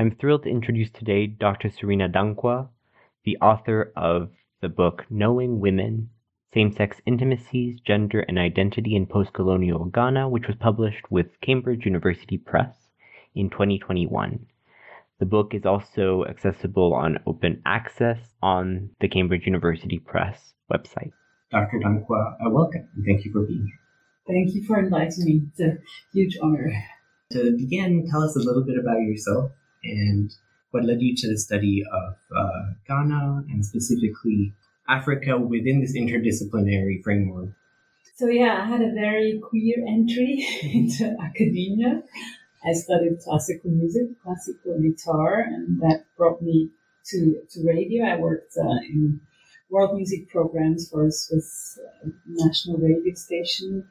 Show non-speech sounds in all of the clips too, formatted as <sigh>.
I'm thrilled to introduce today Dr. Serena Dankwa, the author of the book Knowing Women Same Sex Intimacies, Gender, and Identity in Post-Colonial Ghana, which was published with Cambridge University Press in 2021. The book is also accessible on open access on the Cambridge University Press website. Dr. Dankwa, uh, welcome and thank you for being here. Thank you for inviting me. It's a huge honor. To begin, tell us a little bit about yourself and what led you to the study of uh, Ghana and specifically Africa within this interdisciplinary framework. So, yeah, I had a very queer entry <laughs> into academia. I studied classical music, classical guitar, and that brought me to, to radio. I worked uh, in world music programs for a Swiss uh, national radio station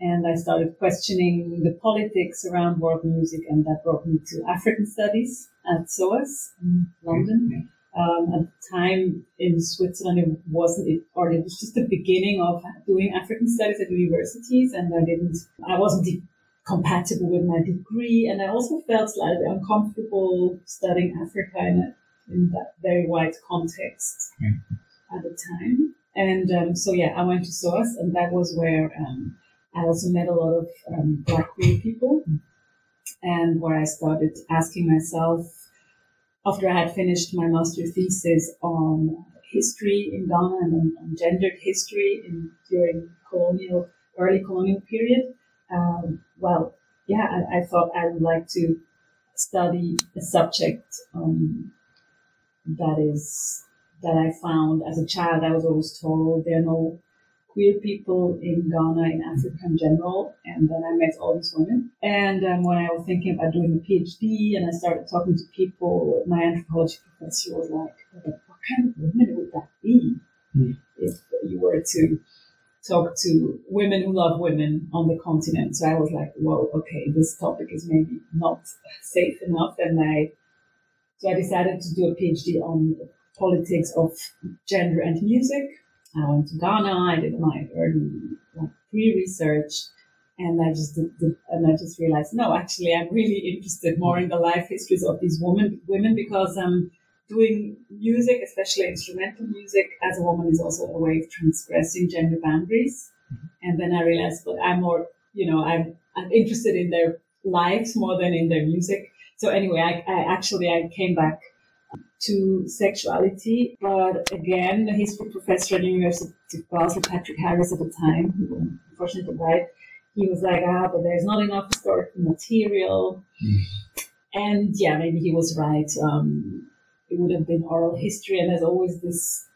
and I started questioning the politics around world music, and that brought me to African studies at SOAS in London. Um, at the time in Switzerland, it wasn't, it, or it was just the beginning of doing African studies at universities, and I didn't, I wasn't de- compatible with my degree, and I also felt slightly uncomfortable studying Africa in, a, in that very wide context mm-hmm. at the time. And um, so, yeah, I went to SOAS, and that was where um, I also met a lot of um, Black queer people, and where I started asking myself after I had finished my master thesis on history in Ghana and on, on gendered history in during colonial early colonial period. Um, well, yeah, I, I, thought I would like to study a subject um, that is that I found as a child. I was always told there are no queer people in Ghana, in Africa in general. And then I met all these women. And um, when I was thinking about doing a PhD and I started talking to people, my anthropology professor was like, what kind of women would that be mm. if you were to talk to women who love women on the continent? So I was like, whoa, okay, this topic is maybe not safe enough. And I, so I decided to do a PhD on politics of gender and music I went to Ghana. I did my early like pre-research, and I just did, did, and I just realized no, actually, I'm really interested more in the life histories of these women women because um, doing music, especially instrumental music, as a woman is also a way of transgressing gender boundaries. Mm-hmm. And then I realized, but I'm more, you know, I'm I'm interested in their lives more than in their music. So anyway, I, I actually I came back to sexuality. But again, the history professor at the University of Basel, Patrick Harries at the time, who unfortunately died, he was like, ah, but there's not enough historical material. Mm. And yeah, maybe he was right. Um, it would have been oral history, and there's always this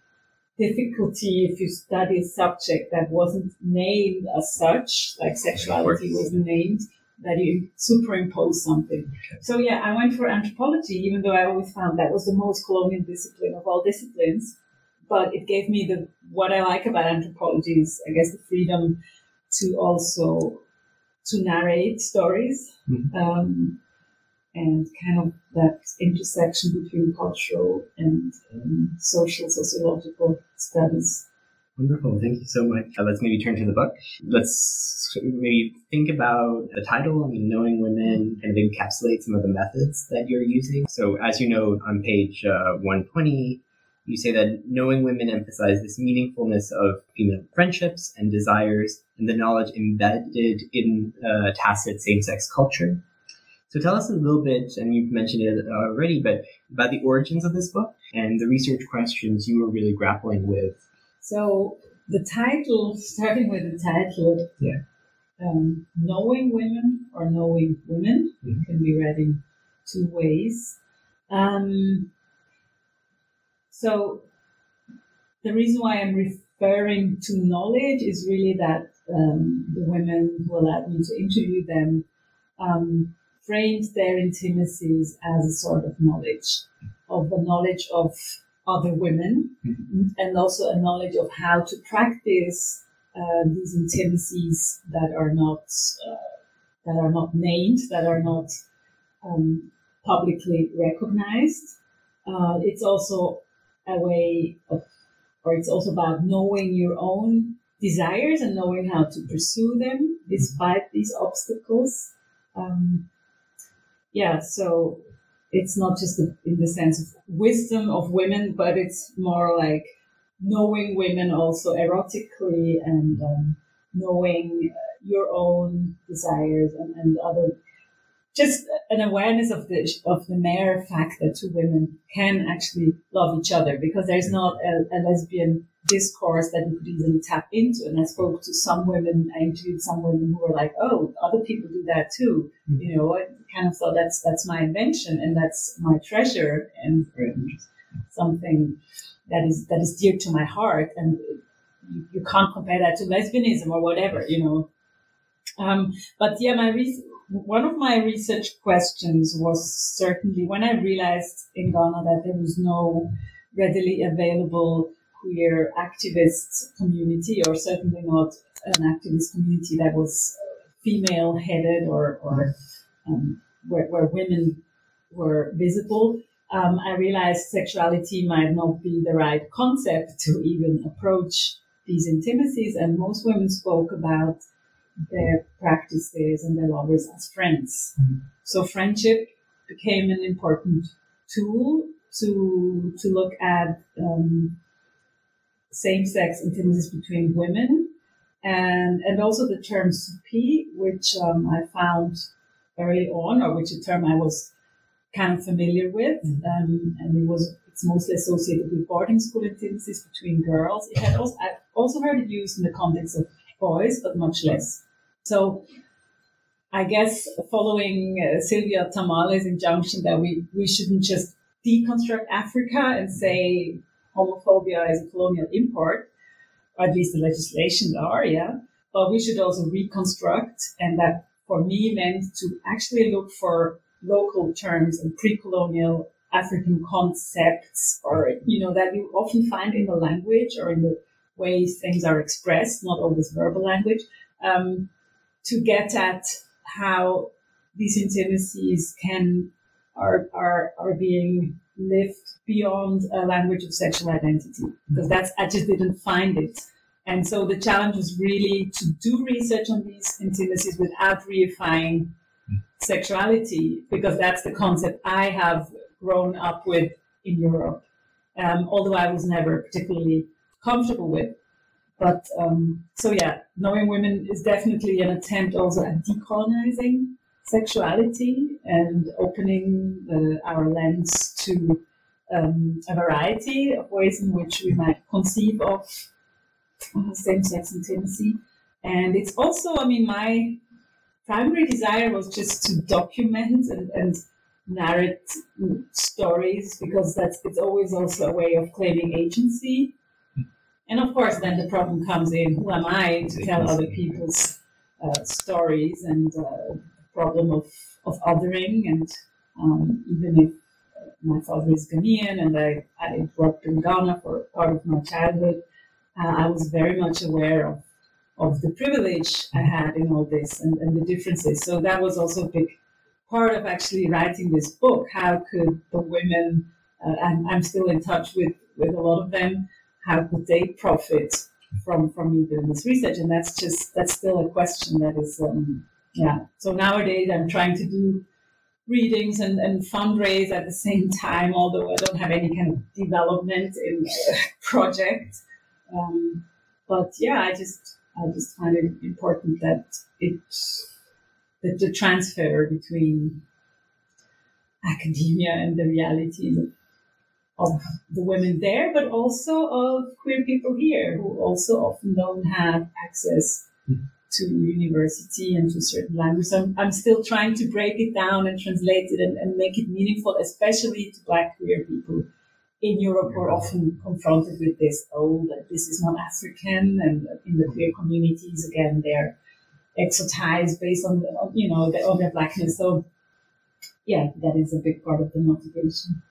difficulty if you study a subject that wasn't named as such, like sexuality was named, that you superimpose something. So yeah, I went for anthropology, even though I always found that was the most colonial discipline of all disciplines. But it gave me the what I like about anthropology is, I guess, the freedom to also to narrate stories mm-hmm. um, and kind of that intersection between cultural and um, social sociological studies. Wonderful. Thank you so much. Uh, let's maybe turn to the book. Let's maybe think about the title. I mean, Knowing Women kind of encapsulate some of the methods that you're using. So, as you know, on page uh, 120, you say that knowing women emphasize this meaningfulness of female friendships and desires and the knowledge embedded in uh, tacit same-sex culture. So tell us a little bit, and you've mentioned it already, but about the origins of this book and the research questions you were really grappling with. So the title, <laughs> starting with the title, yeah, um, knowing women or knowing women mm-hmm. can be read in two ways. Um, so the reason why I'm referring to knowledge is really that um, the women who allowed me to interview them um, framed their intimacies as a sort of knowledge, of a knowledge of other women, mm-hmm. and also a knowledge of how to practice uh, these intimacies that are not uh, that are not named, that are not um, publicly recognized. Uh, it's also a way of, or it's also about knowing your own desires and knowing how to pursue them despite these obstacles. Um, yeah, so it's not just in the sense of wisdom of women, but it's more like knowing women also erotically and um, knowing uh, your own desires and, and other just an awareness of the of the mere fact that two women can actually love each other because there's not a, a, lesbian discourse that you could easily tap into. And I spoke to some women, I interviewed some women who were like, "Oh, other people do that too." Mm-hmm. You know, kind of thought that's that's my invention and that's my treasure and something that is that is dear to my heart. And you, you can't compare that to lesbianism or whatever, you know. Um, but yeah, my reason one of my research questions was certainly when I realized in Ghana that there was no readily available queer activist community, or certainly not an activist community that was female headed or, or um, where, where, women were visible. Um, I realized sexuality might not be the right concept to even approach these intimacies, and most women spoke about their practices and their lovers as friends. Mm-hmm. So friendship became an important tool to to look at um, same-sex intimacies between women, and and also the term supi, which um, I found early on, or which a term I was kind of familiar with, mm-hmm. um, and it was it's mostly associated with boarding school intimacies between girls. It had also I also heard it used in the context of boys, but much less. So I guess following uh, Sylvia Tamale's injunction that we, we shouldn't just deconstruct Africa and say homophobia is a colonial import, or at least the legislations are, yeah. But we should also reconstruct, and that for me meant to actually look for local terms and pre-colonial African concepts, or you know that you often find in the language or in the ways things are expressed, not always verbal language. Um, to get at how these intimacies can are are are being lived beyond a language of sexual identity because that's I just didn't find it. And so the challenge was really to do research on these intimacies without reifying sexuality because that's the concept I have grown up with in Europe. Um, although I was never particularly comfortable with. But um, so yeah, knowing women is definitely an attempt also at decolonizing sexuality and opening our lens to um, a variety of ways in which we might conceive of uh, same-sex intimacy. And it's also, I mean, my primary desire was just to document and, and narrate stories because that's it's always also a way of claiming agency and of course, then the problem comes in who am I to tell other people's uh, stories and uh, the problem of, of othering. And um, even if my father is Ghanaian and I, I worked in Ghana for part of my childhood, uh, I was very much aware of, of the privilege I had in all this and, and the differences. So that was also a big part of actually writing this book. How could the women, uh, I'm, I'm still in touch with, with a lot of them, how could they profit from from me doing this research? And that's just that's still a question that is um, yeah. So nowadays I'm trying to do readings and, and fundraise at the same time, although I don't have any kind of development in uh, <laughs> project. Um, but yeah, I just I just find it important that it that the transfer between academia and the reality of, the women there, but also of queer people here who also often don't have access to university and to certain languages. I'm, I'm still trying to break it down and translate it and, and make it meaningful, especially to Black queer people in Europe we're often confronted with this, oh, that this is not African, and in the queer communities, again, they're exotized based on, the, you know, the, on their blackness. So, yeah, that is a big part of the motivation.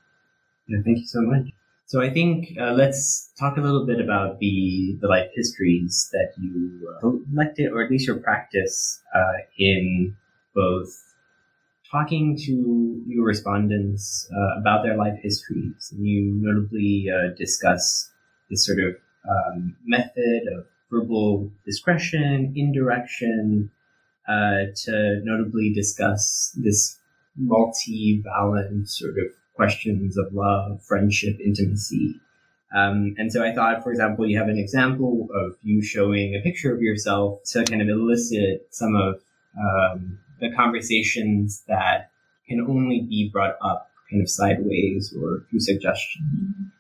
Yeah, thank you so much. So I think uh, let's talk a little bit about the the life histories that you uh, collected, or at least your practice uh, in both talking to your respondents uh, about their life histories. and You notably uh, discuss this sort of um, method of verbal discretion, indirection, uh, to notably discuss this multi-valent sort of questions of love, friendship, intimacy. Um, and so I thought, for example, you have an example of you showing a picture of yourself to kind of elicit some of um, the conversations that can only be brought up kind of sideways or through suggestion.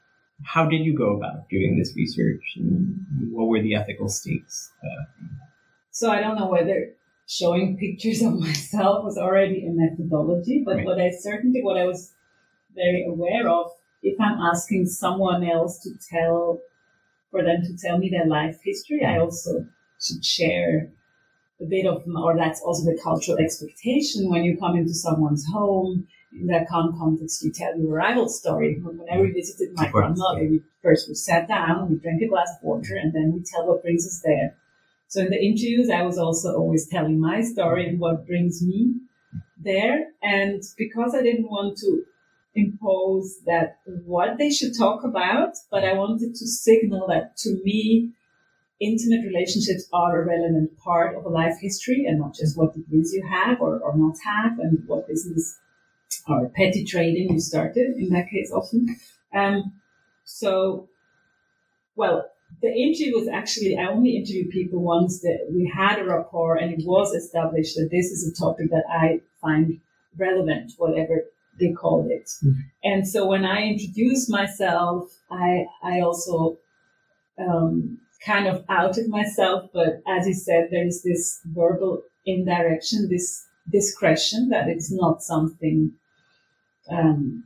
How did you go about doing this research and what were the ethical stakes? Uh, so I don't know whether showing pictures of myself was already a methodology, but right. what I certainly, what I was very aware of, if I'm asking someone else to tell, for them to tell me their life history, I also should share a bit of, or that's also the cultural expectation when you come into someone's home. In that context, you tell your arrival story. Whenever we mm. visited my grandmother, we first we sat down, we drank a glass of water, and then we tell what brings us there. So in the interviews, I was also always telling my story and what brings me there. And because I didn't want to impose that what they should talk about, but I wanted to signal that to me, intimate relationships are a relevant part of a life history and not just what degrees you have or, or not have and what business or petty trading you started in that case often. Um, so, well, the interview was actually, I only interviewed people once that we had a rapport and it was established that this is a topic that I find relevant, whatever they called it. Mm-hmm. And so when I introduced myself, I, I also, um, kind of outed myself, but as you said, there is this verbal indirection, this discretion that it's not something um,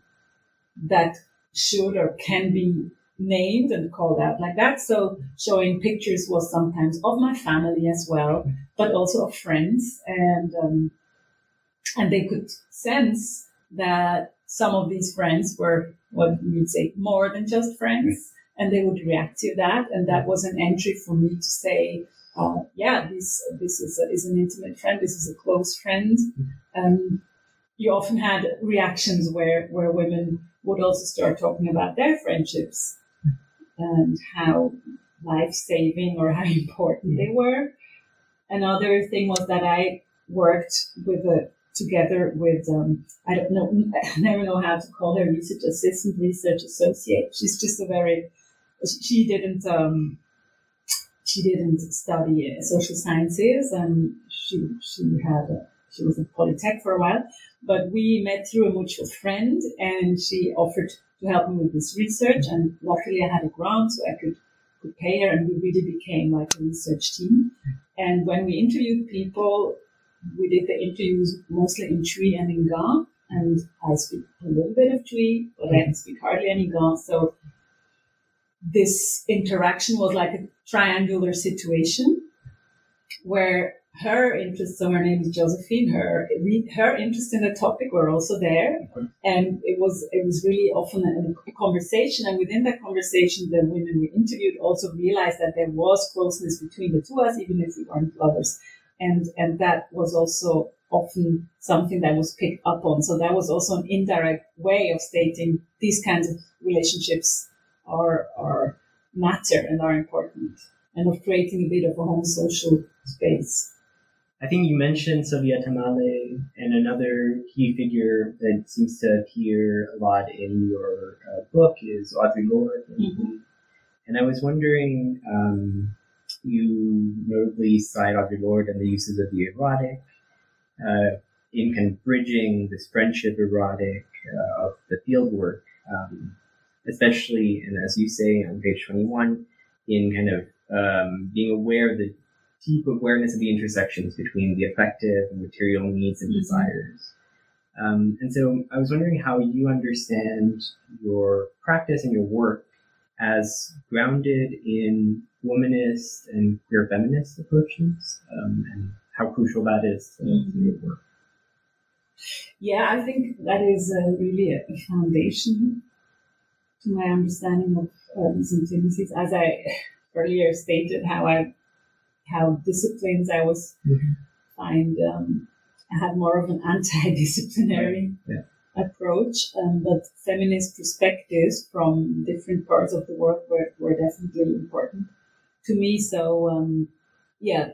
that should or can be named and called out like that. So showing pictures was sometimes of my family as well, but also of friends, and um, and they could sense that some of these friends were what would say more than just friends and they would react to that. And that was an entry for me to say, uh, yeah, this this is a, is an intimate friend. This is a close friend. Um, you often had reactions where where women would also start talking about their friendships and how life saving or how <laughs> important they were. Another thing was that I worked with a together with um, I don't know <laughs> I never know how to call her research assistant, research associate. She's just a very she didn't um, she didn't study social sciences and she she had she was in polytech for a while but we met through a mutual friend and she offered to help me with this research and luckily i had a grant so i could could pay her and we really became like a research team. And when we interviewed people we did the interviews mostly in Twi and in Ga and I speak a little bit of Twi but I speak hardly any Ga so this interaction was like a triangular situation where her interests, so her name is Josephine, her her interest in the topic were also there, and it was it was really often a, a, conversation. And within that conversation, the women we interviewed also realized that there was closeness between the two of us, even if we weren't lovers, and and that was also often something that was picked up on. So that was also an indirect way of stating these kinds of relationships are, are matter and are important and of creating a bit of a home social space. I think you mentioned Sylvia Tamale, and another key figure that seems to appear a lot in your uh, book is Audre Lorde. Mm-hmm. And I was wondering, um, you notably cite Audre Lorde and the uses of the erotic uh, in kind of bridging this friendship erotic uh, of the field work, um, especially, and as you say on page 21, in kind of um, being aware of the deep awareness of the intersections between the affective and material needs and Mhm. desires. Um, and so I was wondering how you understand your practice and your work as grounded in womanist and queer feminist approaches, um, and how crucial that is to, to your work. Yeah, I think that is uh, really a foundation to my understanding of uh, these intimacies. As I <laughs> earlier stated, how I how disciplines I was Mhm. find um, I had more of an <laughs> anti-disciplinary Yeah. approach, um, but feminist perspectives from different parts of the world were, were definitely important to me. So um, yeah,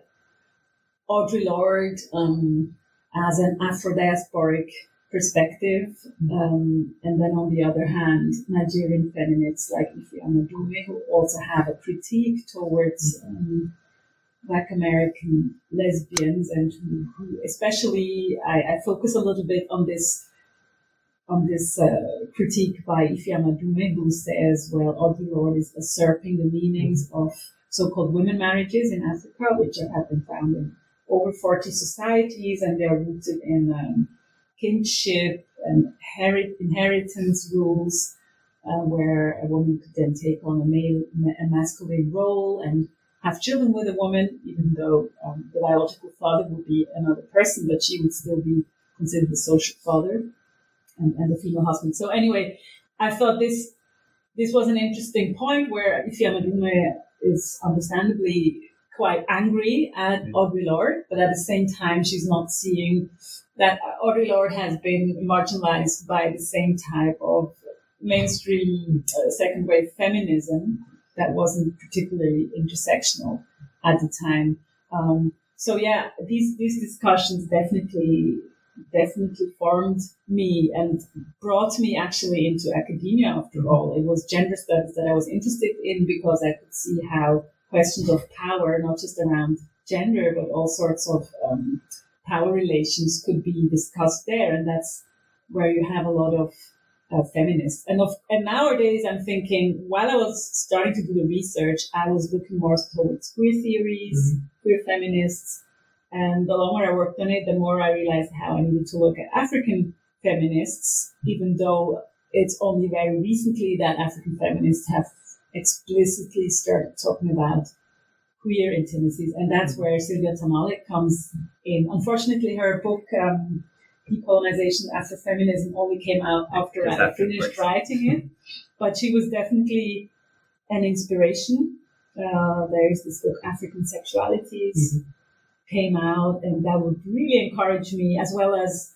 Audre Lorde um, as an Afro-diasporic perspective, um, and then on the other hand, Nigerian feminists like Ifi Amadiume, who also have a critique towards um, Black American lesbians, and who, who especially I, I focus a little bit on this on this uh, critique by Ifi Amadiume, who says, well, Audre Lorde is usurping the meanings of so-called women marriages in Africa, which have been found in over 40 societies, and they are rooted in um, kinship and heri- inheritance rules, uh, where a woman could then take on a male, a masculine role and have children with a woman, even though um, the biological father would be another person, but she would still be considered the social father and, and the female husband. So anyway, I thought this this was an interesting point where Ifi Amadiume is understandably quite angry at Audre Lorde, but at the same time, she's not seeing that Audre Lorde has been marginalized by the same type of mainstream uh, second wave feminism that wasn't particularly intersectional at the time. Um, so yeah, these these discussions definitely definitely formed me and brought me actually into academia after all. It was gender studies that I was interested in because I could see how questions of power, not just around gender, but all sorts of um, power relations could be discussed there. And that's where you have a lot of uh, feminists. And of, and nowadays I'm thinking, while I was starting to do the research, I was looking more towards queer theories, queer feminists, and the longer I worked on it, the more I realized how I needed to look at African feminists, even though it's only very recently that African feminists have explicitly start talking about queer intimacies. And that's where Sylvia Tamale comes in. Unfortunately, her book, um, Decolonization Feminism" only came out after I after, finished writing it. <laughs> But she was definitely an inspiration. Uh, there's this book, African Sexualities came out, and that would really encourage me, as well as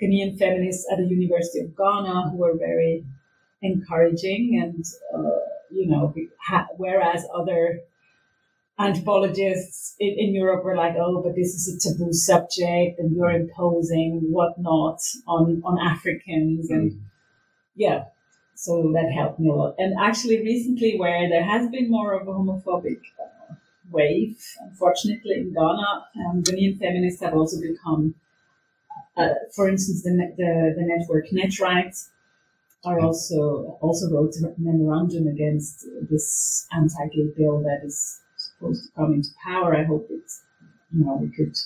Ghanaian feminists at the University of Ghana, who were very encouraging, and uh, you know, whereas other anthropologists in, in Europe were like, "Oh, but this is a taboo subject, and you're imposing whatnot on on Africans," and yeah. So that helped me a lot. And actually, recently, where there has been more of a homophobic uh, wave. Unfortunately, in Ghana, um, Ghanaian feminists have also become, uh, for instance, the, the the network Net Rights are also also wrote a memorandum against this anti-gay bill that is supposed to come into power. I hope it's you know we could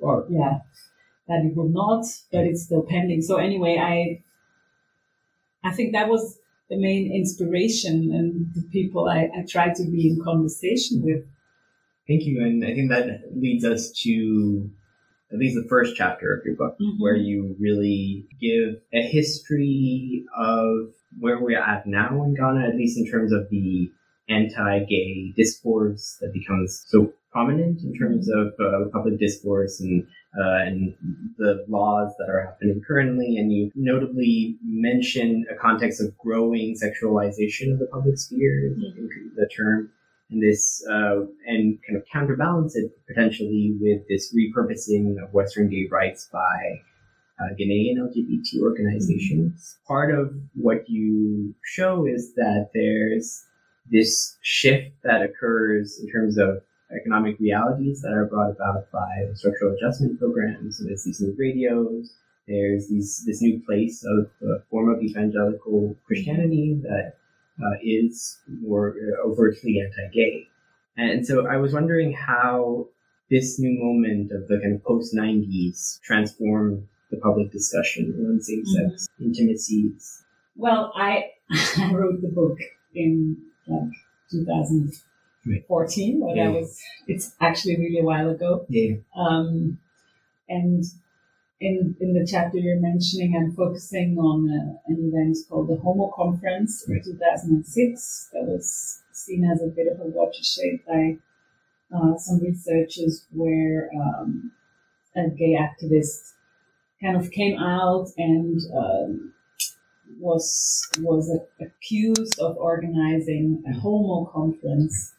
or yeah that it will not, but it's still pending. So anyway, I I think that was the main inspiration and the people I, I tried to be in conversation with. Thank you, and I think that leads us to at least the first chapter of your book, Mhm. where you really give a history of where we're at now in Ghana, at least in terms of the anti-gay discourse that becomes so prominent in terms of uh, public discourse and uh, and the laws that are happening currently. And you notably mention a context of growing sexualization of the public sphere, think the term. And this uh, and kind of counterbalance it potentially with this repurposing of Western gay rights by uh, Ghanaian LGBT organizations. Mm-hmm. Part of what you show is that there's this shift that occurs in terms of economic realities that are brought about by the structural adjustment programs. So there's these new radios, there's these this new place of a form of evangelical Christianity that uh, is more overtly anti-gay. And so I was wondering how this new moment of the kind of post 90s transformed the public discussion around same sex mm-hmm. intimacies. Well, I, <laughs> I wrote the book in like 2014 when yeah. I was, it's actually really a while ago. Yeah. Um, and in, in the chapter you're mentioning, I'm focusing on uh, an event called the Homo Conference in 2006 that was seen as a bit of a watershed by uh, some researchers where um, a gay activist kind of came out and um, was was accused of organizing a homo conference.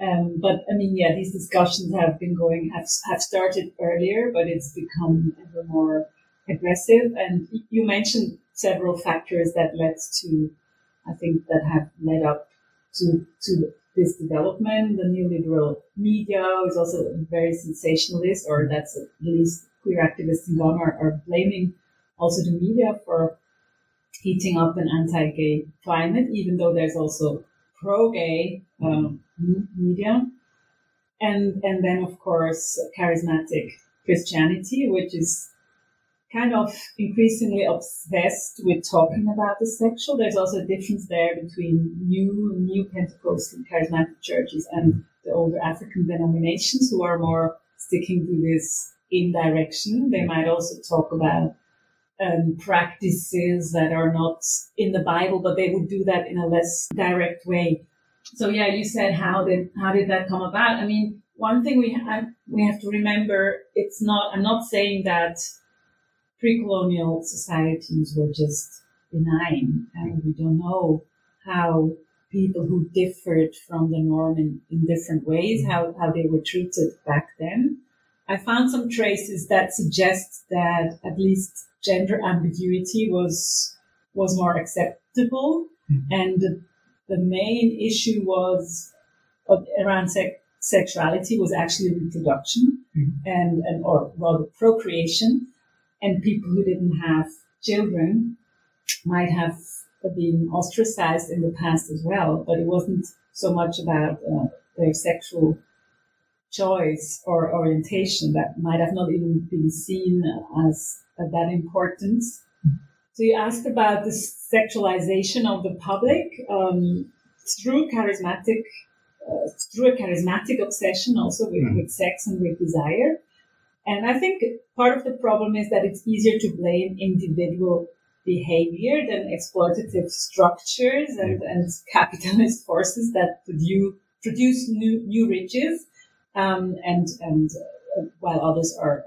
Um, but I mean, yeah, these discussions have been going have have started earlier, but it's become ever more aggressive. And you mentioned several factors that led to, I think, that have led up to to this development. The neoliberal media is also very sensationalist, or that's at least queer activists in Ghana are, are blaming also the media for heating up an anti-gay climate, even though there's also pro-gay um, media. And, and then, of course, charismatic Christianity, which is kind of increasingly obsessed with talking about the sexual. There's also a difference there between new, new Pentecostal charismatic churches and the older African denominations who are more sticking to this in direction. They might also talk about um, practices that are not in the Bible, but they would do that in a less direct way. So yeah, you said how did how did that come about? I mean, one thing we have we have to remember it's not. I'm not saying that pre-colonial societies were just benign, and we don't know how people who differed from the norm in, in different ways, how, how they were treated back then. I found some traces that suggest that at least gender ambiguity was was more acceptable, mm-hmm. and the, the, main issue was around sexuality was actually reproduction mm-hmm. and, and or rather procreation, and people who didn't have children might have been ostracized in the past as well, but it wasn't so much about uh, their sexual choice or orientation that might have not even been seen as that important. So you asked about the sexualization of the public um, through charismatic, uh, through a charismatic obsession also with, mm. with sex and with desire. And I think part of the problem is that it's easier to blame individual behavior than exploitative structures and, and capitalist forces that produce, produce new, new riches um, and and uh, while others are,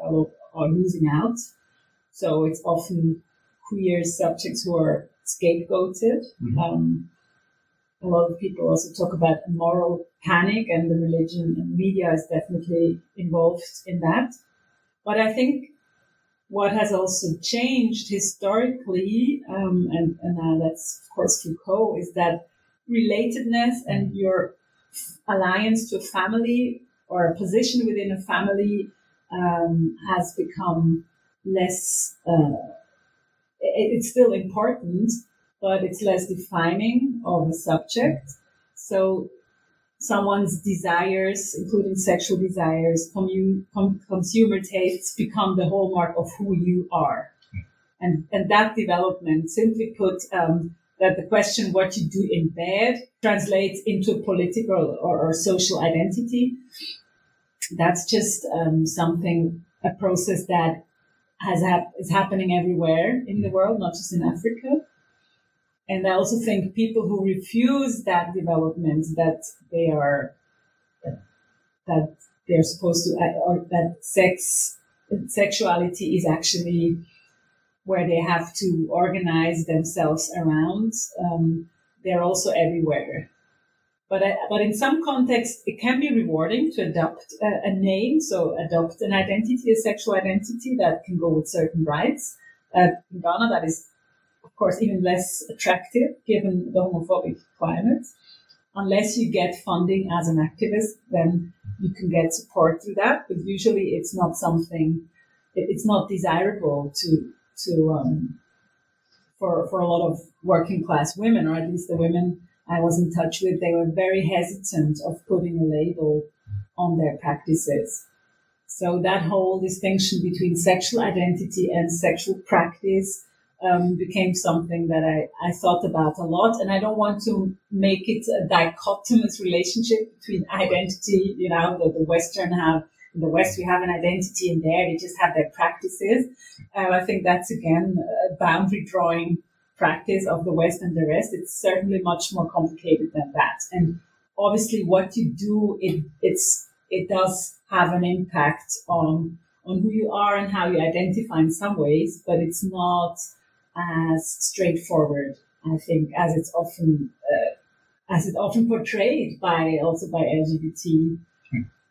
are losing out. So it's often queer subjects who are scapegoated. Mm-hmm. Um, a lot of people also talk about moral panic, and the religion and media is definitely involved in that. But I think what has also changed historically, um, and, and now that's of course Foucault, is that relatedness and your alliance to a family or a position within a family um, has become less. Uh, it, it's still important, but it's less defining of a subject. So someone's desires, including sexual desires, com- consumer tastes, become the hallmark of who you are. And, and that development, simply put, um, that the question what you do in bed translates into political or, or social identity that's just um, something, a process that has hap- is happening everywhere in the world, not just in Africa. And I also think people who refuse that development, that they are, that they're supposed to, uh, or that sex, sexuality is actually where they have to organize themselves around. Um, they're also everywhere. But, I, but in some contexts, it can be rewarding to adopt a, a, name. So adopt an identity, a sexual identity that can go with certain rights. Uh, in Ghana, that is, of course, even less attractive given the homophobic climate. Unless you get funding as an activist, then you can get support through that. But usually it's not something, it, it's not desirable to, to, um, for, for a lot of working class women, or at least the women I was in touch with, they were very hesitant of putting a label on their practices. So that whole distinction between sexual identity and sexual practice um, became something that I, I thought about a lot. And I don't want to make it a dichotomous relationship between identity, you know, the, the Western have, in the West we have an identity and there they just have their practices. Uh, I think that's again a boundary drawing practice of the West and the rest, it's certainly much more complicated than that. And obviously, what you do, it it's it does have an impact on on who you are and how you identify in some ways, but it's not as straightforward, I think, as it's often uh, as it's often portrayed by also by LGBT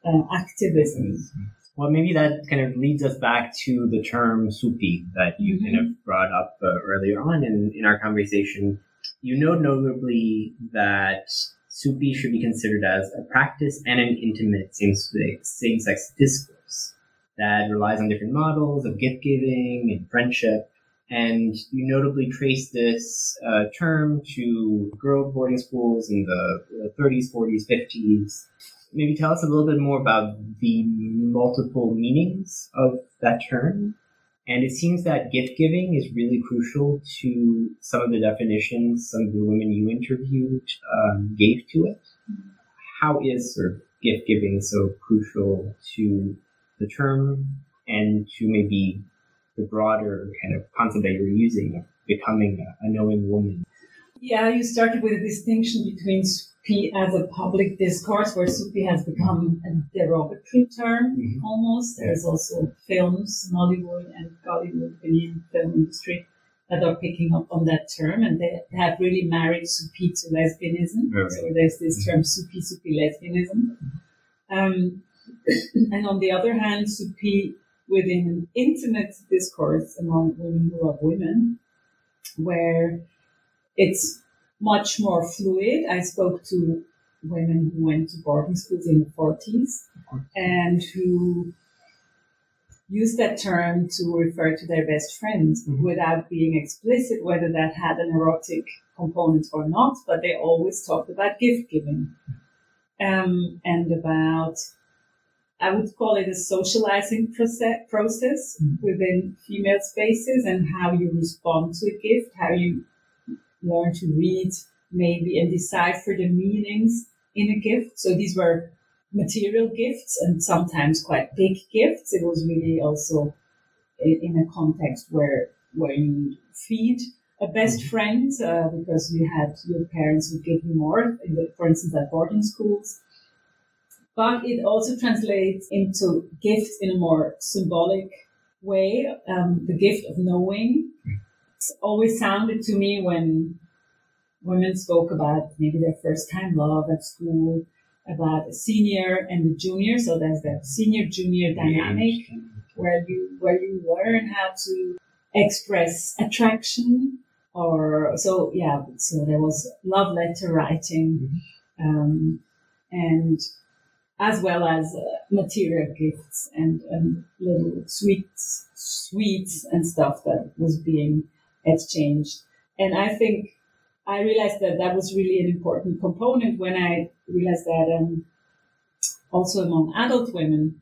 uh, activism. Well, maybe that kind of leads us back to the term supi that you mm-hmm. kind of brought up uh, earlier on in, in our conversation. You know notably that supi should be considered as a practice and an intimate same-sex discourse that relies on different models of gift giving and friendship. And you notably trace this uh, term to girl boarding schools in the 30s, 40s, 50s, maybe tell us a little bit more about the multiple meanings of that term. And it seems that gift giving is really crucial to some of the definitions some of the women you interviewed um, gave to it. How is sort of gift giving so crucial to the term and to maybe the broader kind of concept that you're using of becoming a, a knowing woman? Yeah, you started with a distinction between as a public discourse where Supi has become a derogatory term mm-hmm. almost. There's also films, Nollywood and Bollywood, Indian film industry that are picking up on that term and they have really married Supi to lesbianism. So there's this mm-hmm. term Supi Supi lesbianism. Um, <coughs> and on the other hand, Supi within an intimate discourse among women who love women, where it's much more fluid. I spoke to women who went to boarding schools in the 40s and who used that term to refer to their best friends mm-hmm. without being explicit whether that had an erotic component or not, but they always talked about gift giving um, and about, I would call it a socializing process, process mm-hmm. within female spaces and how you respond to a gift, how you learn to read maybe and decipher the meanings in a gift. So these were material gifts and sometimes quite big gifts. It was really also in a context where where you feed a best mm-hmm. friend uh, because you had your parents would give you more, the, for instance, at boarding schools. But it also translates into gifts in a more symbolic way. Um, the gift of knowing, always sounded to me when women spoke about maybe their first time love at school, about a senior and the junior. So there's that senior junior dynamic where you where you learn how to express attraction or so yeah. So there was love letter writing, um, and as well as uh, material gifts and, and little sweets, sweets and stuff that was being exchanged. And I think I realized that that was really an important component when I realized that um, also among adult women,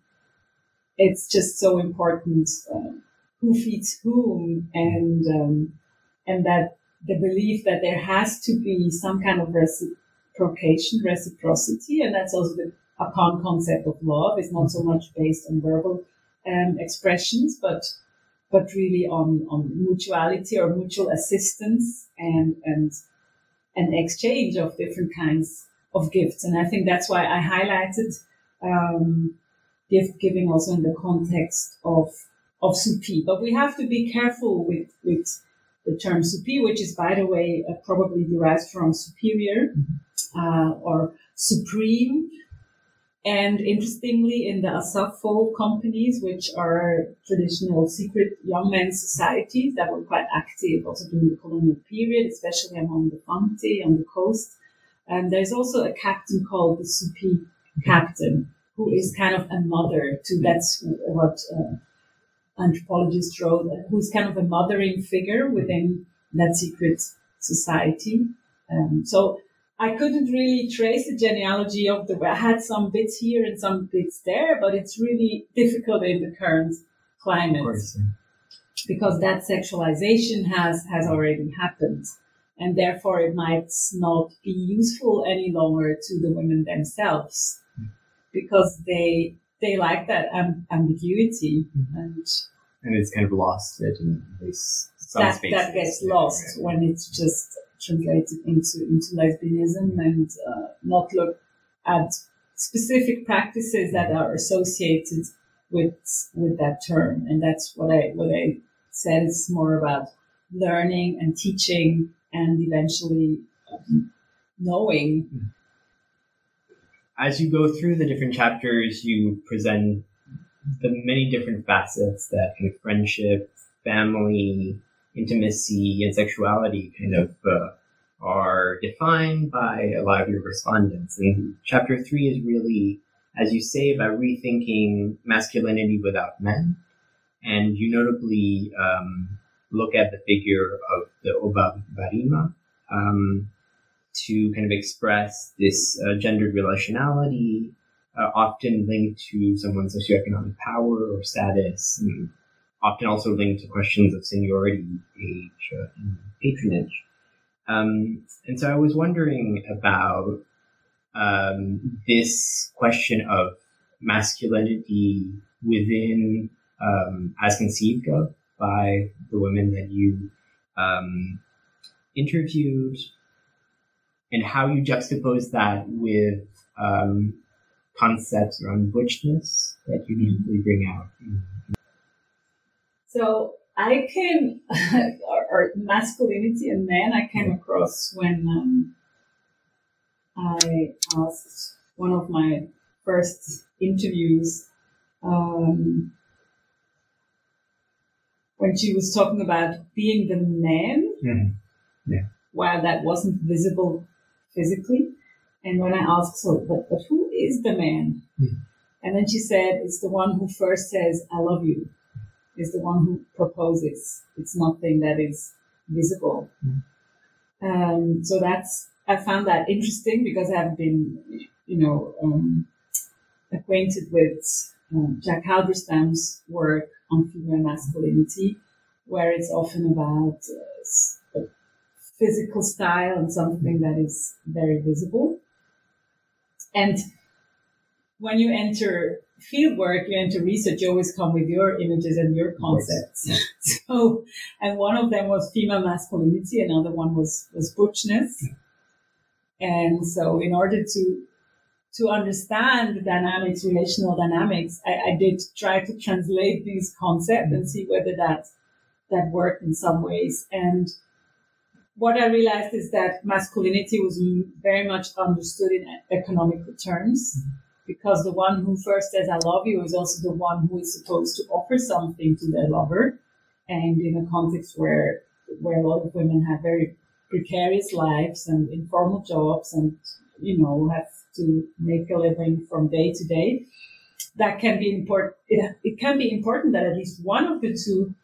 it's just so important uh, who feeds whom and um, and that the belief that there has to be some kind of reciprocation, reciprocity, and that's also the upon concept of love is not so much based on verbal um, expressions, but but really on, on mutuality or mutual assistance and, and an exchange of different kinds of gifts. And I think that's why I highlighted um, gift giving also in the context of of Supi. But we have to be careful with with the term supi, which is, by the way, uh, probably derived from superior uh, or supreme. And interestingly, in the Asafo companies, which are traditional secret young men's societies that were quite active also during the colonial period, especially among the Fanti on the coast, um, there's also a captain called the Supi captain, who is kind of a mother to that's what uh, anthropologists wrote, who's kind of a mothering figure within that secret society. Um, so I couldn't really trace the genealogy of the. I had some bits here and some bits there, but it's really difficult in the current climate because that sexualization has has already happened, and therefore it might not be useful any longer to the women themselves because they they like that ambiguity Mm-hmm. and and it's kind of lost it in this some that, that gets Yeah, lost right. when it's just translated into into lesbianism and uh, not look at specific practices that are associated with with that term. And that's what I what I said is more about learning and teaching and eventually um, knowing. As you go through the different chapters, you present the many different facets that friendship, family, intimacy, and sexuality kind of uh, are defined by a lot of your respondents. And chapter three is really, as you say, about rethinking masculinity without men. And you notably um, look at the figure of the Oba Barima. Um, to kind of express this uh, gendered relationality, uh, often linked to someone's socioeconomic power or status, and often also linked to questions of seniority, age, uh, and patronage. Um, and so I was wondering about um, this question of masculinity within, um, as conceived of by the women that you um, interviewed, and how you juxtapose that with um, concepts around butchness that you bring out. So I came, <laughs> or, or masculinity and men, I came across when um, I asked one of my first interviews um, when she was talking about being the man, Mhm. Yeah. while that wasn't visible physically. And when I asked, so, but, but who is the man? Mhm. And then she said, it's the one who first says, I love you is the one who proposes. It's nothing that is visible. Um, so that's, I found that interesting because I've been, you know, um, acquainted with um, Jack Halberstam's work on female masculinity, where it's often about uh, physical style and something that is very visible. And when you enter field work, you enter research, you always come with your images and your concepts. <laughs> so, and one of them was female masculinity, another one was, was butchness. And so in order to, to understand the dynamics, relational dynamics, I, I did try to translate these concepts and see whether that, that worked in some ways. And what I realized is that masculinity was very much understood in economical terms because the one who first says I love you is also the one who is supposed to offer something to their lover. And in a context where where a lot of women have very precarious lives and informal jobs and you know have to make a living from day to day, that can be important. It, it can be important that at least one of the two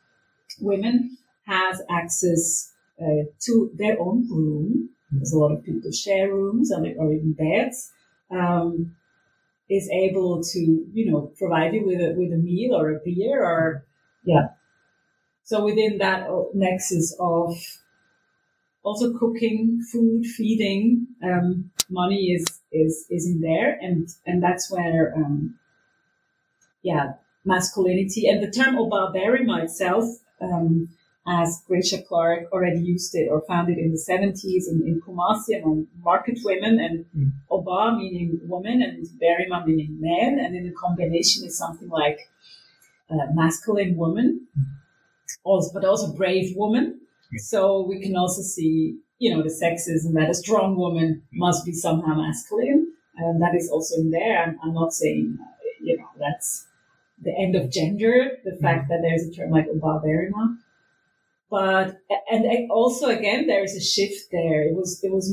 women has access uh, to their own room. There's a lot of people share rooms or, even beds. Um, is able to, you know, provide you with a, with a meal or a beer or, yeah. So within that uh, nexus of also cooking, food, feeding, um, money is, is, is in there. And, and that's where, um, yeah, masculinity and the term Obarbarima itself, um, as Gracia Clark already used it or found it in the 70s in, in Kumasi among market women and Oba meaning woman and Berima meaning man. And then the combination is something like uh, masculine woman, also, but also brave woman. So we can also see, you know, the sexism that a strong woman must be somehow masculine. And that is also in there. I'm, I'm not saying, uh, you know, that's the end of gender, the fact that there's a term like Obaberima. But, and also again, there is a shift there. It was, it was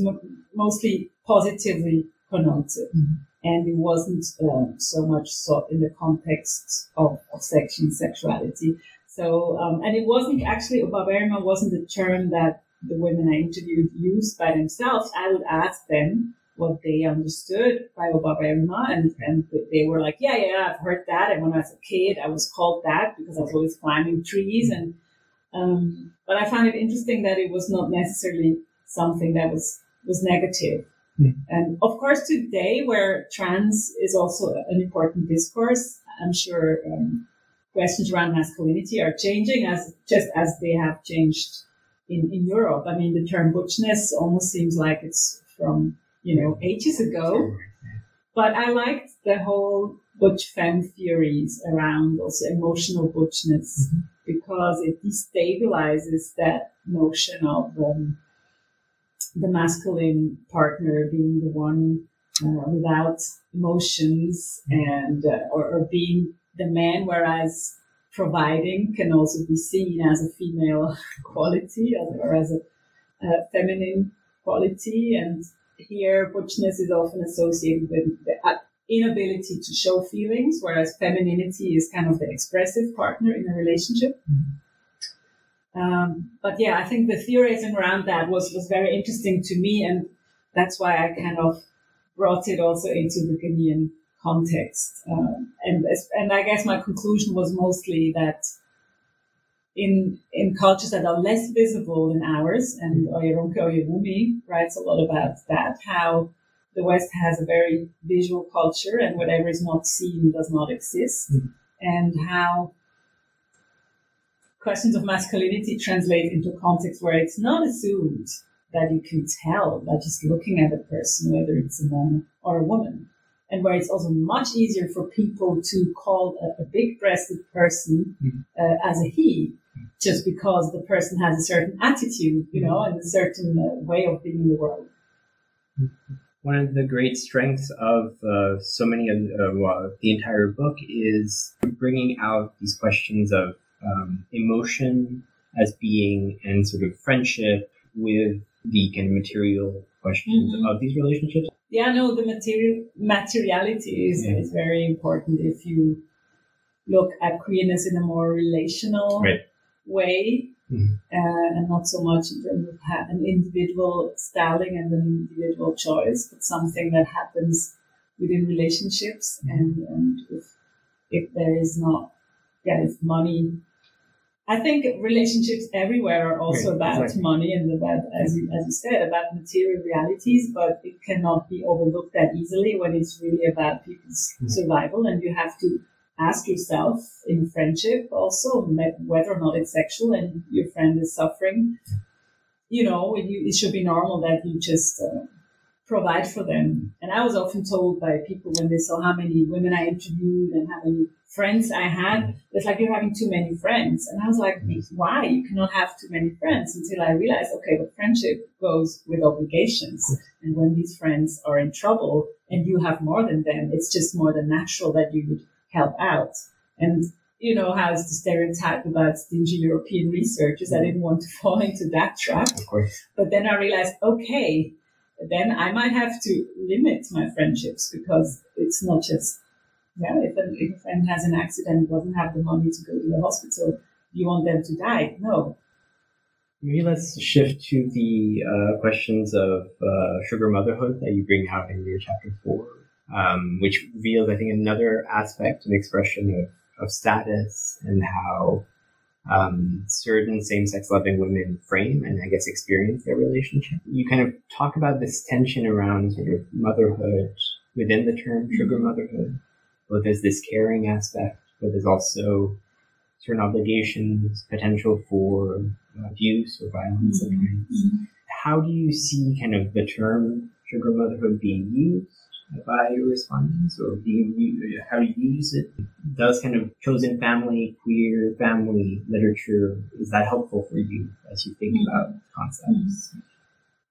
mostly positively connoted. Mm-hmm. And it wasn't um, so much sought in the context of, of sex and sexuality. So, um, and it wasn't actually, Obaberima wasn't the term that the women I interviewed used by themselves. I would ask them what they understood by Obaberima, and, and they were like, yeah, yeah, I've heard that. And when I was a kid, I was called that because I was always climbing trees. And, um, but I found it interesting that it was not necessarily something that was, was negative. Mm. And of course, today, where trans is also an important discourse, I'm sure um, questions around masculinity are changing as just as they have changed in, in Europe. I mean, the term butchness almost seems like it's from, you know, ages ago. But I liked the whole butch femme theories around also emotional butchness mm-hmm. Because it destabilizes that notion of um, the masculine partner being the one uh, without emotions and uh, or, or being the man, whereas providing can also be seen as a female <laughs> quality or as a, a feminine quality. And here, butchness is often associated with the inability to show feelings, whereas femininity is kind of the expressive partner in a relationship. Mm-hmm. Um, but yeah, I think the theorizing around that was, was very interesting to me. And that's why I kind of brought it also into the Ghanaian context. Um, and and I guess my conclusion was mostly that in in cultures that are less visible than ours, and Oyeronke Oyewumi writes a lot about that, how the West has a very visual culture, and whatever is not seen does not exist, mm-hmm. and how questions of masculinity translate into a context where it's not assumed that you can tell by just looking at a person whether it's a man or a woman and where it's also much easier for people to call a, a big-breasted person mm-hmm. uh, as a he, just because the person has a certain attitude, you know, and a certain uh, way of being in the world. One of the great strengths of uh, so many of uh, well, the entire book is bringing out these questions of um, emotion as being and sort of friendship with the kind of material questions mm-hmm. of these relationships yeah, no, the material materiality is, yeah. is very important if you look at queerness in a more relational right. way. Mm-hmm. Uh, and not so much in terms of an individual styling and an individual choice, but something that happens within relationships. Mm-hmm. And, and if, if there is not, yeah, if money I think relationships everywhere are also right, about exactly. money and about, as you, as you said, about material realities, but it cannot be overlooked that easily when it's really about people's mm-hmm. survival. And you have to ask yourself in friendship also whether or not it's sexual and your friend is suffering. You know, you, it should be normal that you just uh, provide for them. And I was often told by people when they saw how many women I interviewed and how many friends I had, it's like you're having too many friends. And I was like, why? You cannot have too many friends until I realized, okay, but friendship goes with obligations. And when these friends are in trouble and you have more than them, it's just more than natural that you would help out. And you know, has the stereotype about stingy European researchers. I didn't want to <laughs> fall into that trap. Of course. But then I realized, okay, then I might have to limit my friendships because it's not just yeah, if a, if a friend has an accident and doesn't have the money to go to the hospital, you want them to die? No. Maybe let's shift to the uh, questions of uh, sugar motherhood that you bring out in your chapter four, um, which reveals, I think, another aspect and expression of, of status and how um, certain same-sex loving women frame and I guess experience their relationship. You kind of talk about this tension around sort of motherhood within the term sugar motherhood but there's this caring aspect, but there's also certain obligations, potential for abuse or violence mm-hmm. at times. Mm-hmm. How do you see kind of the term sugar motherhood being used by your respondents or being how you use it? Does kind of chosen family, queer family literature, is that helpful for you as you think mm-hmm. about concepts?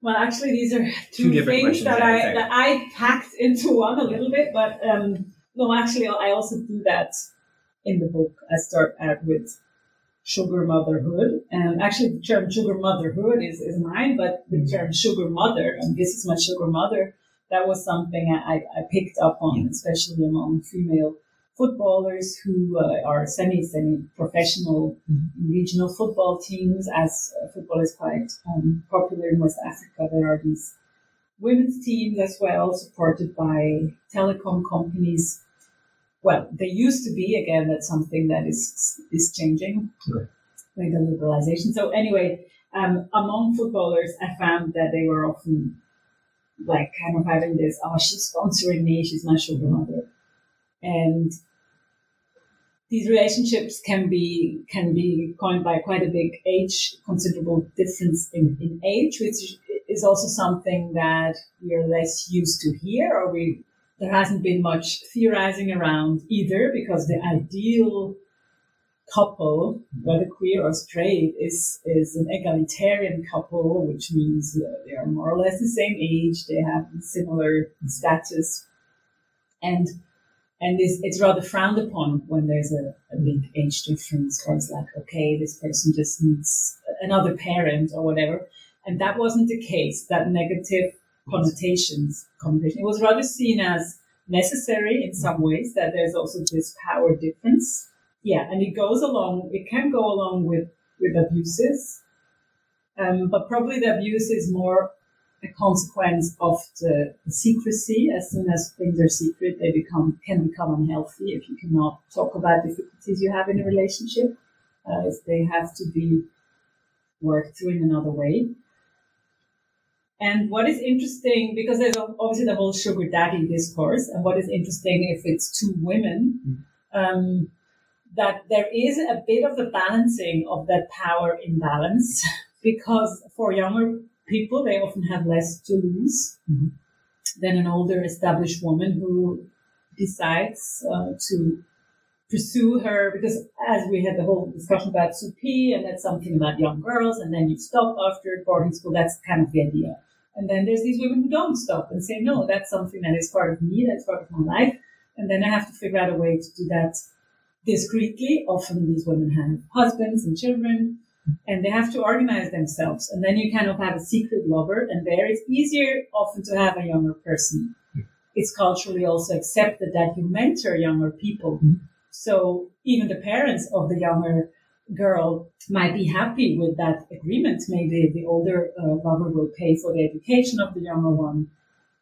Well, actually, these are two, two things that I, that I packed <laughs> into one a little bit, but um, no, actually, I also do that in the book. I start out with sugar motherhood. And actually, the term sugar motherhood is, is mine, but the mm-hmm. term sugar mother, and this is my sugar mother, that was something I, I picked up on, especially among female footballers who uh, are semi semi professional mm-hmm. regional football teams. As uh, football is quite um, popular in West Africa, there are these women's teams as well, supported by telecom companies well, they used to be again. That's something that is is changing right. with the liberalization. So anyway, um, among footballers, I found that they were often like kind of having this, oh, she's sponsoring me, she's my sugar mother, and these relationships can be can be coined by quite a big age, considerable difference in, in age, which is also something that we are less used to here, or we there hasn't been much theorizing around either because the ideal couple, whether queer or straight, is is an egalitarian couple, which means uh, they are more or less the same age, they have similar status, and and it's, it's rather frowned upon when there's a, a big age difference, or it's like, okay, this person just needs another parent or whatever. And that wasn't the case. That negative connotations conversation. It was rather seen as necessary in some ways that there's also this power difference. Yeah, and it goes along. It can go along with with abuses, um, but probably the abuse is more a consequence of the, the, secrecy. As soon as things are secret, they become can become unhealthy if you cannot talk about difficulties you have in a relationship. Uh, they have to be worked through in another way. And what is interesting, because there's obviously the whole sugar daddy discourse, and what is interesting if it's two women, mm-hmm. um, that there is a bit of a balancing of that power imbalance, because for younger people, they often have less to lose mm-hmm. than an older established woman who decides uh, to pursue her because as we had the whole discussion about Supi and that's something about young girls and then you stop after boarding school, that's kind of the idea. And then there's these women who don't stop and say, no, that's something that is part of me, that's part of my life. And then I have to figure out a way to do that discreetly. Often these women have husbands and children and they have to organize themselves. And then you kind of have a secret lover and there it's easier often to have a younger person. It's culturally also accepted that you mentor younger people. So even the parents of the younger girl might be happy with that agreement. Maybe the older uh, lover will pay for the education of the younger one.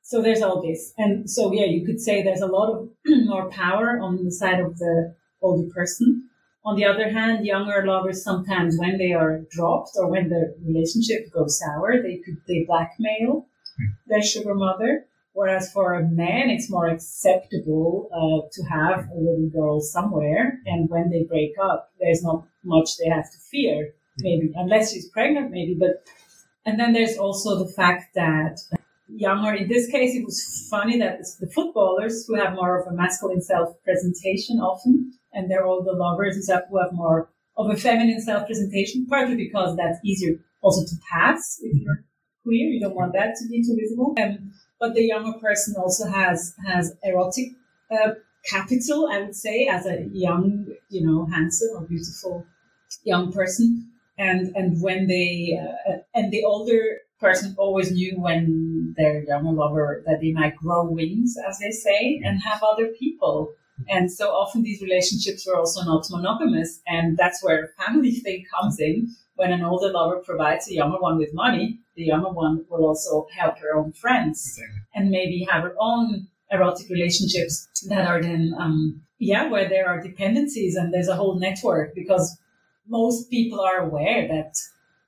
So there's all this. And so, yeah, you could say there's a lot of <clears throat> more power on the side of the older person. On the other hand, younger lovers sometimes, when they are dropped or when the relationship goes sour, they could they blackmail hmm. their sugar mother. Whereas for a man, it's more acceptable uh, to have a little girl somewhere, and when they break up, there's not much they have to fear, maybe, unless she's pregnant, maybe. But and then there's also the fact that younger, in this case, it was funny that the footballers who have more of a masculine self-presentation often, and they're all the lovers who have more of a feminine self-presentation, partly because that's easier also to pass if you're queer. You don't want that to be too visible. Um, but the younger person also has has erotic uh, capital, I would say, as a young, you know, handsome or beautiful young person. And and when they uh, and the older person always knew when their younger lover that they might grow wings, as they say, and have other people. And so often these relationships were also not monogamous, and that's where the family <laughs> thing comes in. When an older lover provides a younger one with money, the younger one will also help her own friends exactly. and maybe have her own erotic relationships that are then, um, yeah, where there are dependencies and there's a whole network because most people are aware that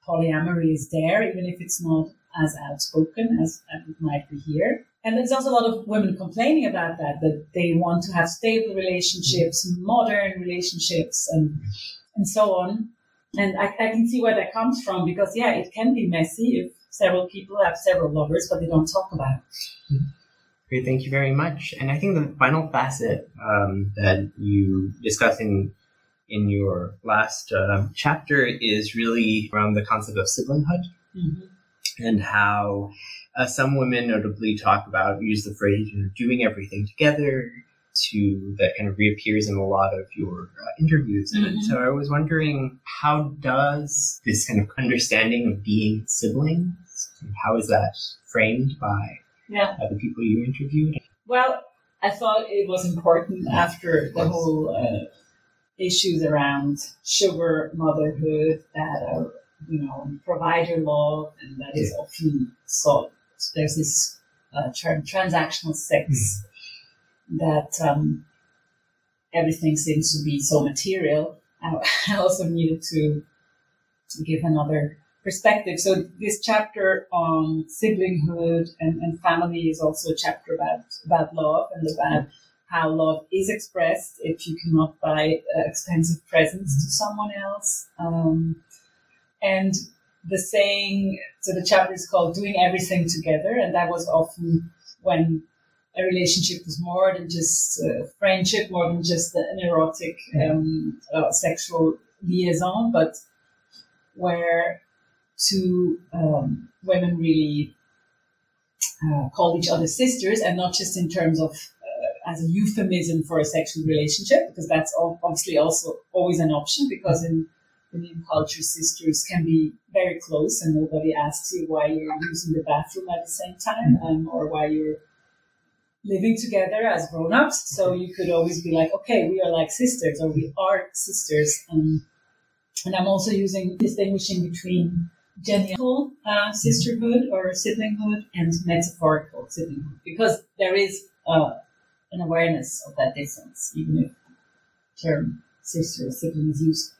polyamory is there, even if it's not as outspoken as it might be here. And there's also a lot of women complaining about that, that they want to have stable relationships, modern relationships, and and so on. And I, I can see where that comes from because, yeah, it can be messy if several people have several lovers, but they don't talk about it. Great, thank you very much. And I think the final facet um, that you discuss in in your last uh, chapter is really around the concept of siblinghood Mm-hmm. and how uh, some women notably talk about use the phrase you know, doing everything together to that kind of reappears in a lot of your uh, interviews and Mhm. so i was wondering how does this kind of understanding of being siblings how is that framed by Yeah. uh, the people you interviewed Well, I thought it was important after the whole uh, issues around sugar motherhood that are, you know, provider love, and that is often sought. There's this uh, term, transactional sex, that um, everything seems to be so material. I, <laughs> also needed to give another perspective. So this chapter on siblinghood and, and family is also a chapter about about love and about how love is expressed if you cannot buy uh, expensive presents to someone else. Um, and the saying, so the chapter is called "Doing Everything Together," and that was often when a relationship was more than just uh, friendship, more than just an erotic um, uh, sexual liaison, but where two um, women really uh, called each other sisters, and not just in terms of uh, as a euphemism for a sexual relationship, because that's obviously also always an option. Because in Indian culture, sisters can be very close, and nobody asks you why you're using the bathroom at the same time, um, or why you're living together as grown-ups. So you could always be like, okay, we are like sisters, or we are sisters. Um, and I'm also using distinguishing between genuine uh, sisterhood or siblinghood and metaphorical siblinghood because there is uh, an awareness of that difference, even if term sister or sibling is used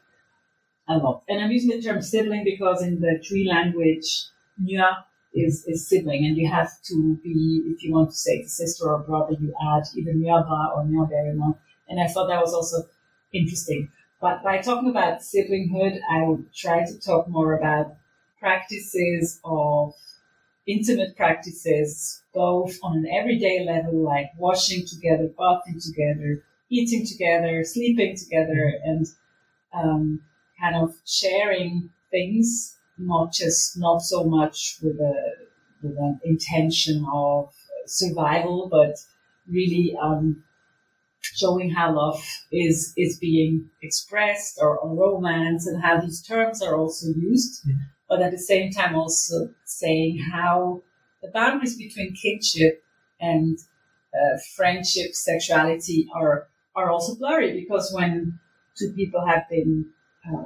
a lot. And I'm using the term sibling because in the Twi language, Nya is, is sibling, and you have to be, if you want to say sister or brother, you add either Nyaba or Nyaberima. And I thought that was also interesting. But by talking about siblinghood, I would try to talk more about practices of intimate practices, both on an everyday level, like washing together, bathing together, eating together, sleeping together, and um, kind of sharing things, not just not so much with a with an intention of survival, but really um, showing how love is is being expressed or, or romance and how these terms are also used. But at the same time also saying how the boundaries between kinship and uh, friendship sexuality are are also blurry because when two people have been uh,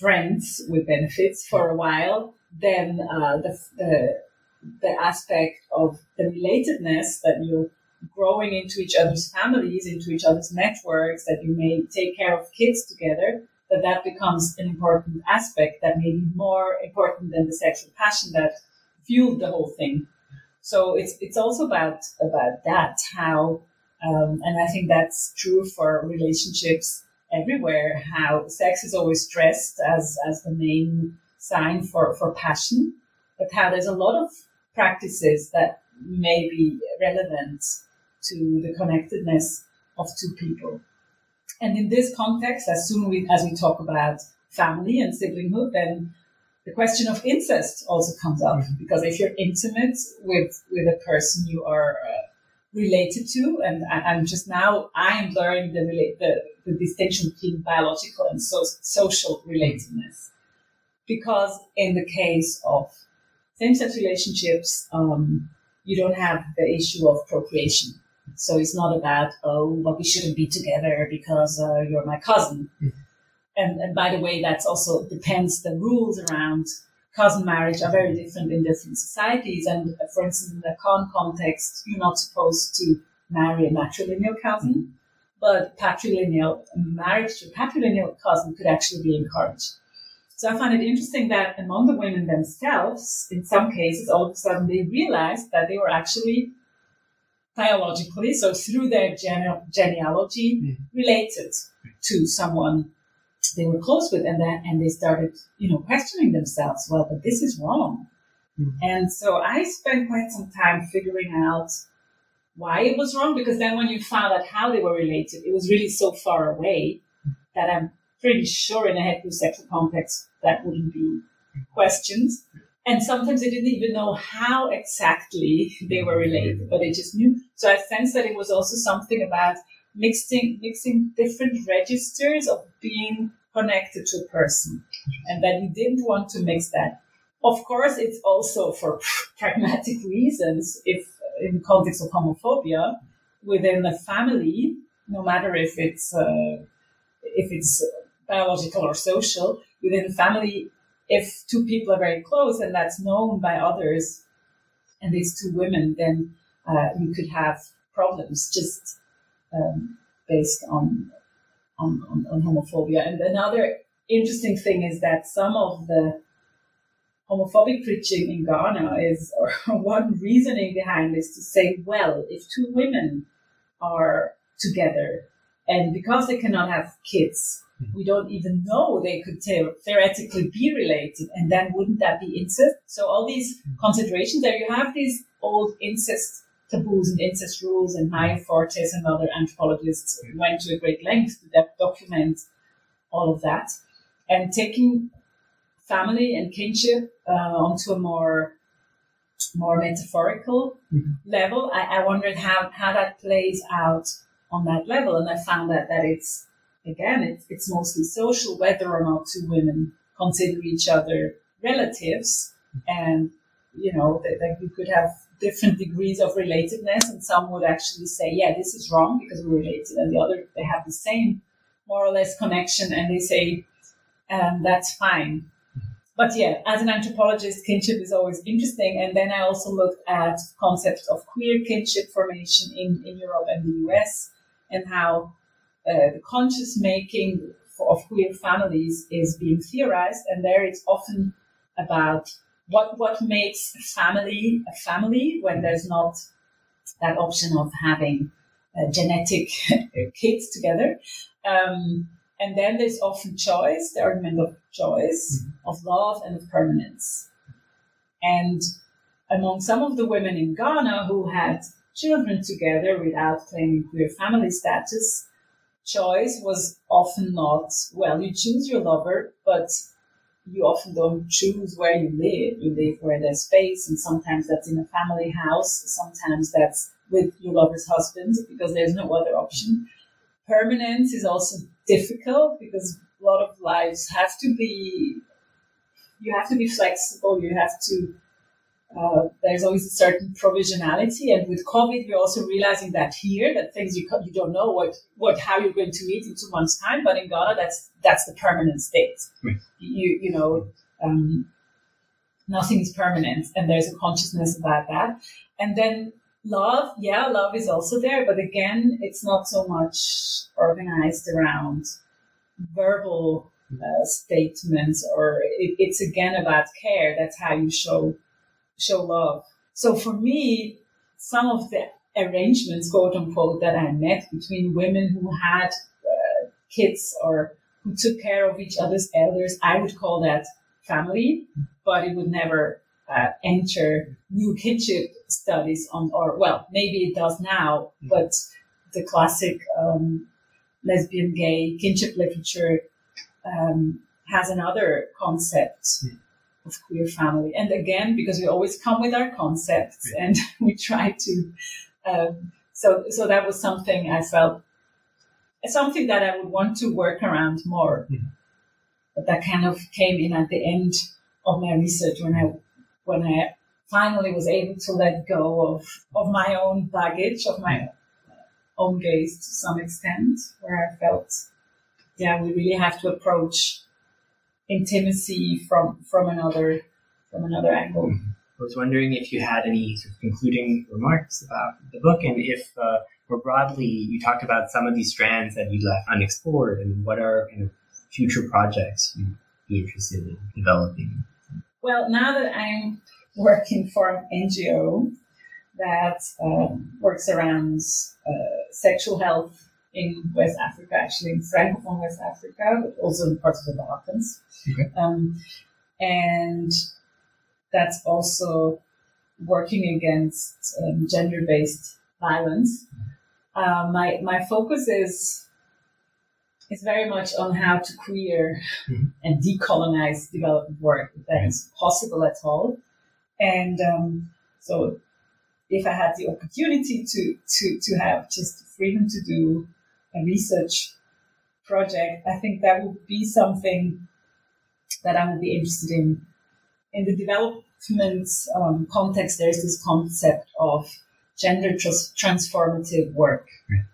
friends with benefits for a while then uh, the, the the aspect of the relatedness that you're growing into each other's families, into each other's networks, that you may take care of kids together, that that becomes an important aspect that may be more important than the sexual passion that fueled the whole thing. So it's it's also about about that how, um, and I think that's true for relationships everywhere. How sex is always stressed as as the main sign for for passion, but how there's a lot of practices that may be relevant to the connectedness of two people. And in this context, as soon we, as we talk about family and siblinghood, then the question of incest also comes up because if you're intimate with with a person you are uh, related to, and I, I'm just now I am learning the, the the distinction between biological and so, social relatedness, because in the case of same-sex relationships, um, you don't have the issue of procreation. So it's not about, oh, but we shouldn't be together because uh, you're my cousin. And, and by the way, that's also depends. The rules around cousin marriage are very different in different societies. And uh, for instance, in the Akan context, you're not supposed to marry a matrilineal cousin, but patrilineal marriage to a patrilineal cousin could actually be encouraged. So I find it interesting that among the women themselves, in some cases, all of a sudden they realized that they were actually biologically, so through their gene- genealogy, related to someone they were close with, and then and they started, you know, questioning themselves. Well, but this is wrong. Hmm. And so I spent quite some time figuring out why it was wrong because then when you found out how they were related, it was really so far away that I'm pretty sure in a heterosexual context that wouldn't be questioned. And sometimes they didn't even know how exactly they were related, but they just knew. So I sensed that it was also something about mixing mixing different registers of being connected to a person, and that you didn't want to mix that. Of course, it's also for <laughs> pragmatic reasons. If in the context of homophobia within the family, no matter if it's uh, if it's biological or social, within the family, if two people are very close and that's known by others, and these two women, then uh, you could have problems just um, based on, on, on on homophobia. And another interesting thing is that some of the homophobic preaching in Ghana is, or <laughs> one reasoning behind is to say, well, if two women are together and because they cannot have kids, we don't even know they could theoretically be related. And then wouldn't that be incest? So all these considerations there, you have these old incest taboos and incest rules and Meyer Fortes and other anthropologists went to a great length to document all of that. And taking family and kinship uh, onto a more more metaphorical mm-hmm. level. I, I, wondered how, how that plays out on that level, and I found that that it's again it's, it's mostly social, whether or not two women consider each other relatives, and you know that, that you could have different degrees of relatedness, and some would actually say, yeah, this is wrong because we're related, and the other they have the same more or less connection, and they say um, that's fine but yeah, as an anthropologist, kinship is always interesting. And then I also looked at concepts of queer kinship formation in, in Europe and the US and how uh, the conscious making of queer families is being theorized. And there it's often about what, what makes a family a family when there's not that option of having uh, genetic <laughs> kids together. Um, and then there's often choice, the argument of choice, mm-hmm. of love, and of permanence. And among some of the women in Ghana who had children together without claiming queer family status, choice was often not, well, you choose your lover, but you often don't choose where you live. You live where there's space, and sometimes that's in a family house, sometimes that's with your lover's husband because there's no other option. Permanence is also difficult because a lot of lives have to be you have to be flexible you have to uh, there's always a certain provisionality and with covid we're also realizing that here that things you, you don't know what, what how you're going to meet in two months time but in ghana that's that's the permanent state right. you you know um, nothing is permanent and there's a consciousness about that and then love, yeah, love is also there, but again, it's not so much organized around verbal uh, statements, or it, it's again about care. That's how you show show love. So for me, some of the arrangements, quote unquote, that I met between women who had uh, kids or who took care of each other's elders, I would call that family, but it would never uh, enter new kinship studies on, or well, maybe it does now, mm-hmm. but the classic um, lesbian, gay kinship literature um, has another concept mm. Of queer family. And again, because we always come with our concepts and <laughs> we try to, um, so so that was something I felt something that I would want to work around more. Mm. But that kind of came in at the end of my research when I when I finally was able to let go of, of my own baggage, of my own gaze to some extent, where I felt, yeah, we really have to approach intimacy from from another from another angle. I was wondering if you had any sort of concluding remarks about the book, and if uh, more broadly you talked about some of these strands that you left unexplored, and what are kind of future projects you'd be interested in developing. Well, now that I'm working for an NGO that um, works around uh, sexual health in West Africa, actually in Francophone West Africa, but also in parts of the Balkans. Okay. Um, and that's also working against um, gender based violence. Uh, my my focus is is very much on how to queer Mhm. and decolonize development work, if that is possible at all. And um, so, if I had the opportunity to to to have just the freedom to do a research project, I think that would be something that I would be interested in. In the development um, context, there's this concept of gender trans- transformative work, Right.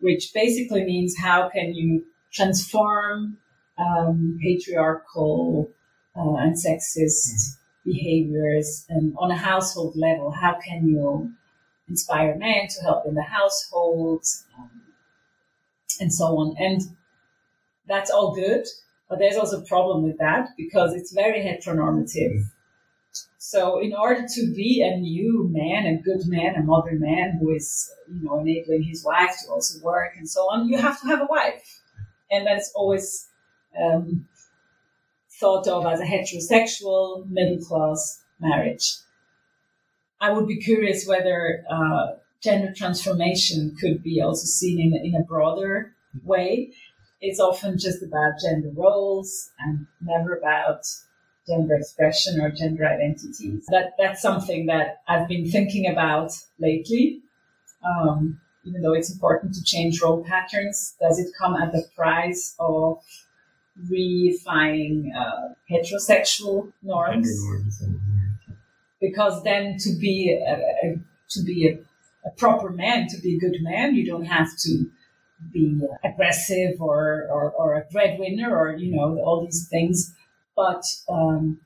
which basically means how can you transform um, patriarchal uh, and sexist behaviors and on a household level how can you inspire men to help in the household um, and so on and that's all good but there's also a problem with that because it's very heteronormative so in order to be a new man, a good man, a modern man who is, you know, enabling his wife to also work and so on, you have to have a wife. And that's always um, thought of as a heterosexual middle class marriage. I would be curious whether uh, gender transformation could be also seen in, in a broader way. It's often just about gender roles and never about gender expression or gender identities. That that's something that I've been thinking about lately. Um, even though it's important to change role patterns, does it come at the price of reifying uh, heterosexual norms? Gender norms and- Because then to be a, a, to be a, a proper man, to be a good man, you don't have to be aggressive or, or, or a breadwinner or you know all these things. But um,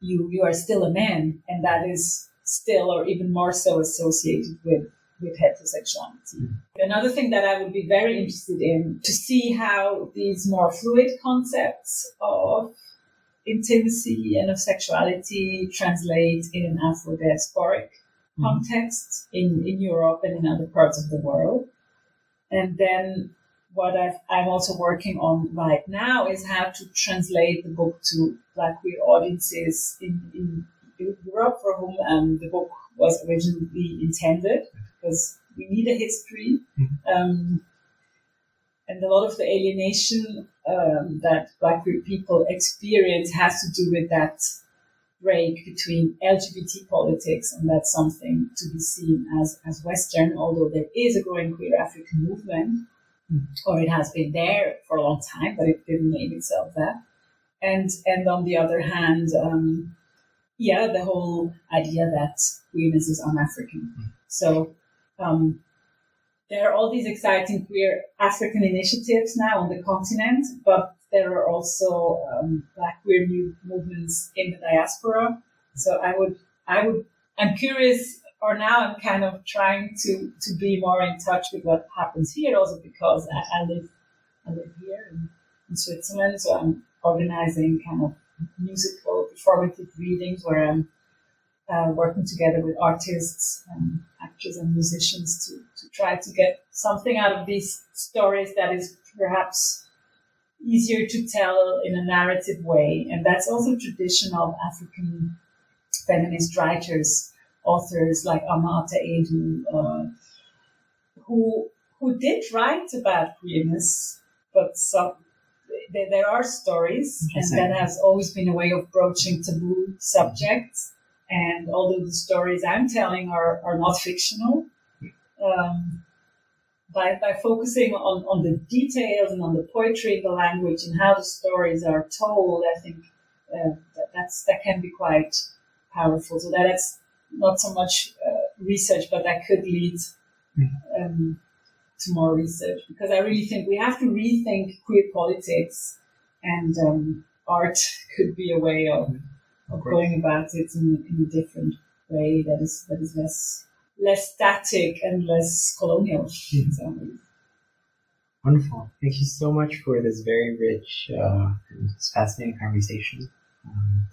you you are still a man, and that is still, or even more so, associated with with heterosexuality. Another thing that I would be very interested in to see how these more fluid concepts of intimacy and of sexuality translate in an Afro-diasporic Mhm. context in, in Europe and in other parts of the world. And then what I've, I'm also working on right now is how to translate the book to Black queer audiences in, in Europe for whom um, the book was originally intended, because we need a history. Um, and a lot of the alienation um, that Black queer people experience has to do with that break between LGBT politics, and that's something to be seen as, as Western, although there is a growing queer African movement or it has been there for a long time, but it didn't name itself that. And and on the other hand, um, yeah, the whole idea that queerness is un-African. So um, there are all these exciting queer African initiatives now on the continent, but there are also um, Black queer movements in the diaspora. So I would I would I'm curious or now I'm kind of trying to, to be more in touch with what happens here also because I, I live I live here in, in Switzerland, so I'm organizing kind of musical performative readings where I'm uh, working together with artists and actors and musicians to, to try to get something out of these stories that is perhaps easier to tell in a narrative way. And that's also traditional African feminist writers authors like Ama Ata Aidoo, uh, who who did write about queerness, but some there, there are stories, and that has always been a way of broaching taboo subjects. And although the stories I'm telling are, are not fictional, um, by, by focusing on, on the details and on the poetry, the language, and how the stories are told, I think uh, that, that's that can be quite powerful. So that's not so much uh, research, but that could lead um, to more research because I really think we have to rethink queer politics, and um, art <laughs> could be a way of, of course. going about it in, in a different way that is that is less less static and less colonial. in some ways. Wonderful. Thank you so much for this very rich uh, and fascinating conversation. Um,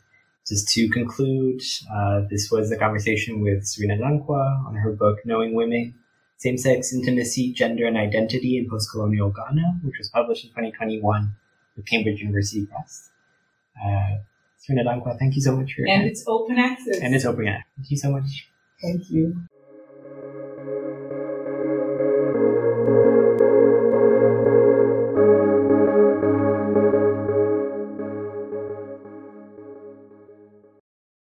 just to conclude, uh, this was a conversation with Serena Dankwa on her book Knowing Women, Same Sex Intimacy, Gender and Identity in Postcolonial Ghana, which was published in 2021 with Cambridge University Press. Uh, Serena Dankwa, thank you so much for your And time. it's open access. And it's open. Access. Thank you so much. Thank you.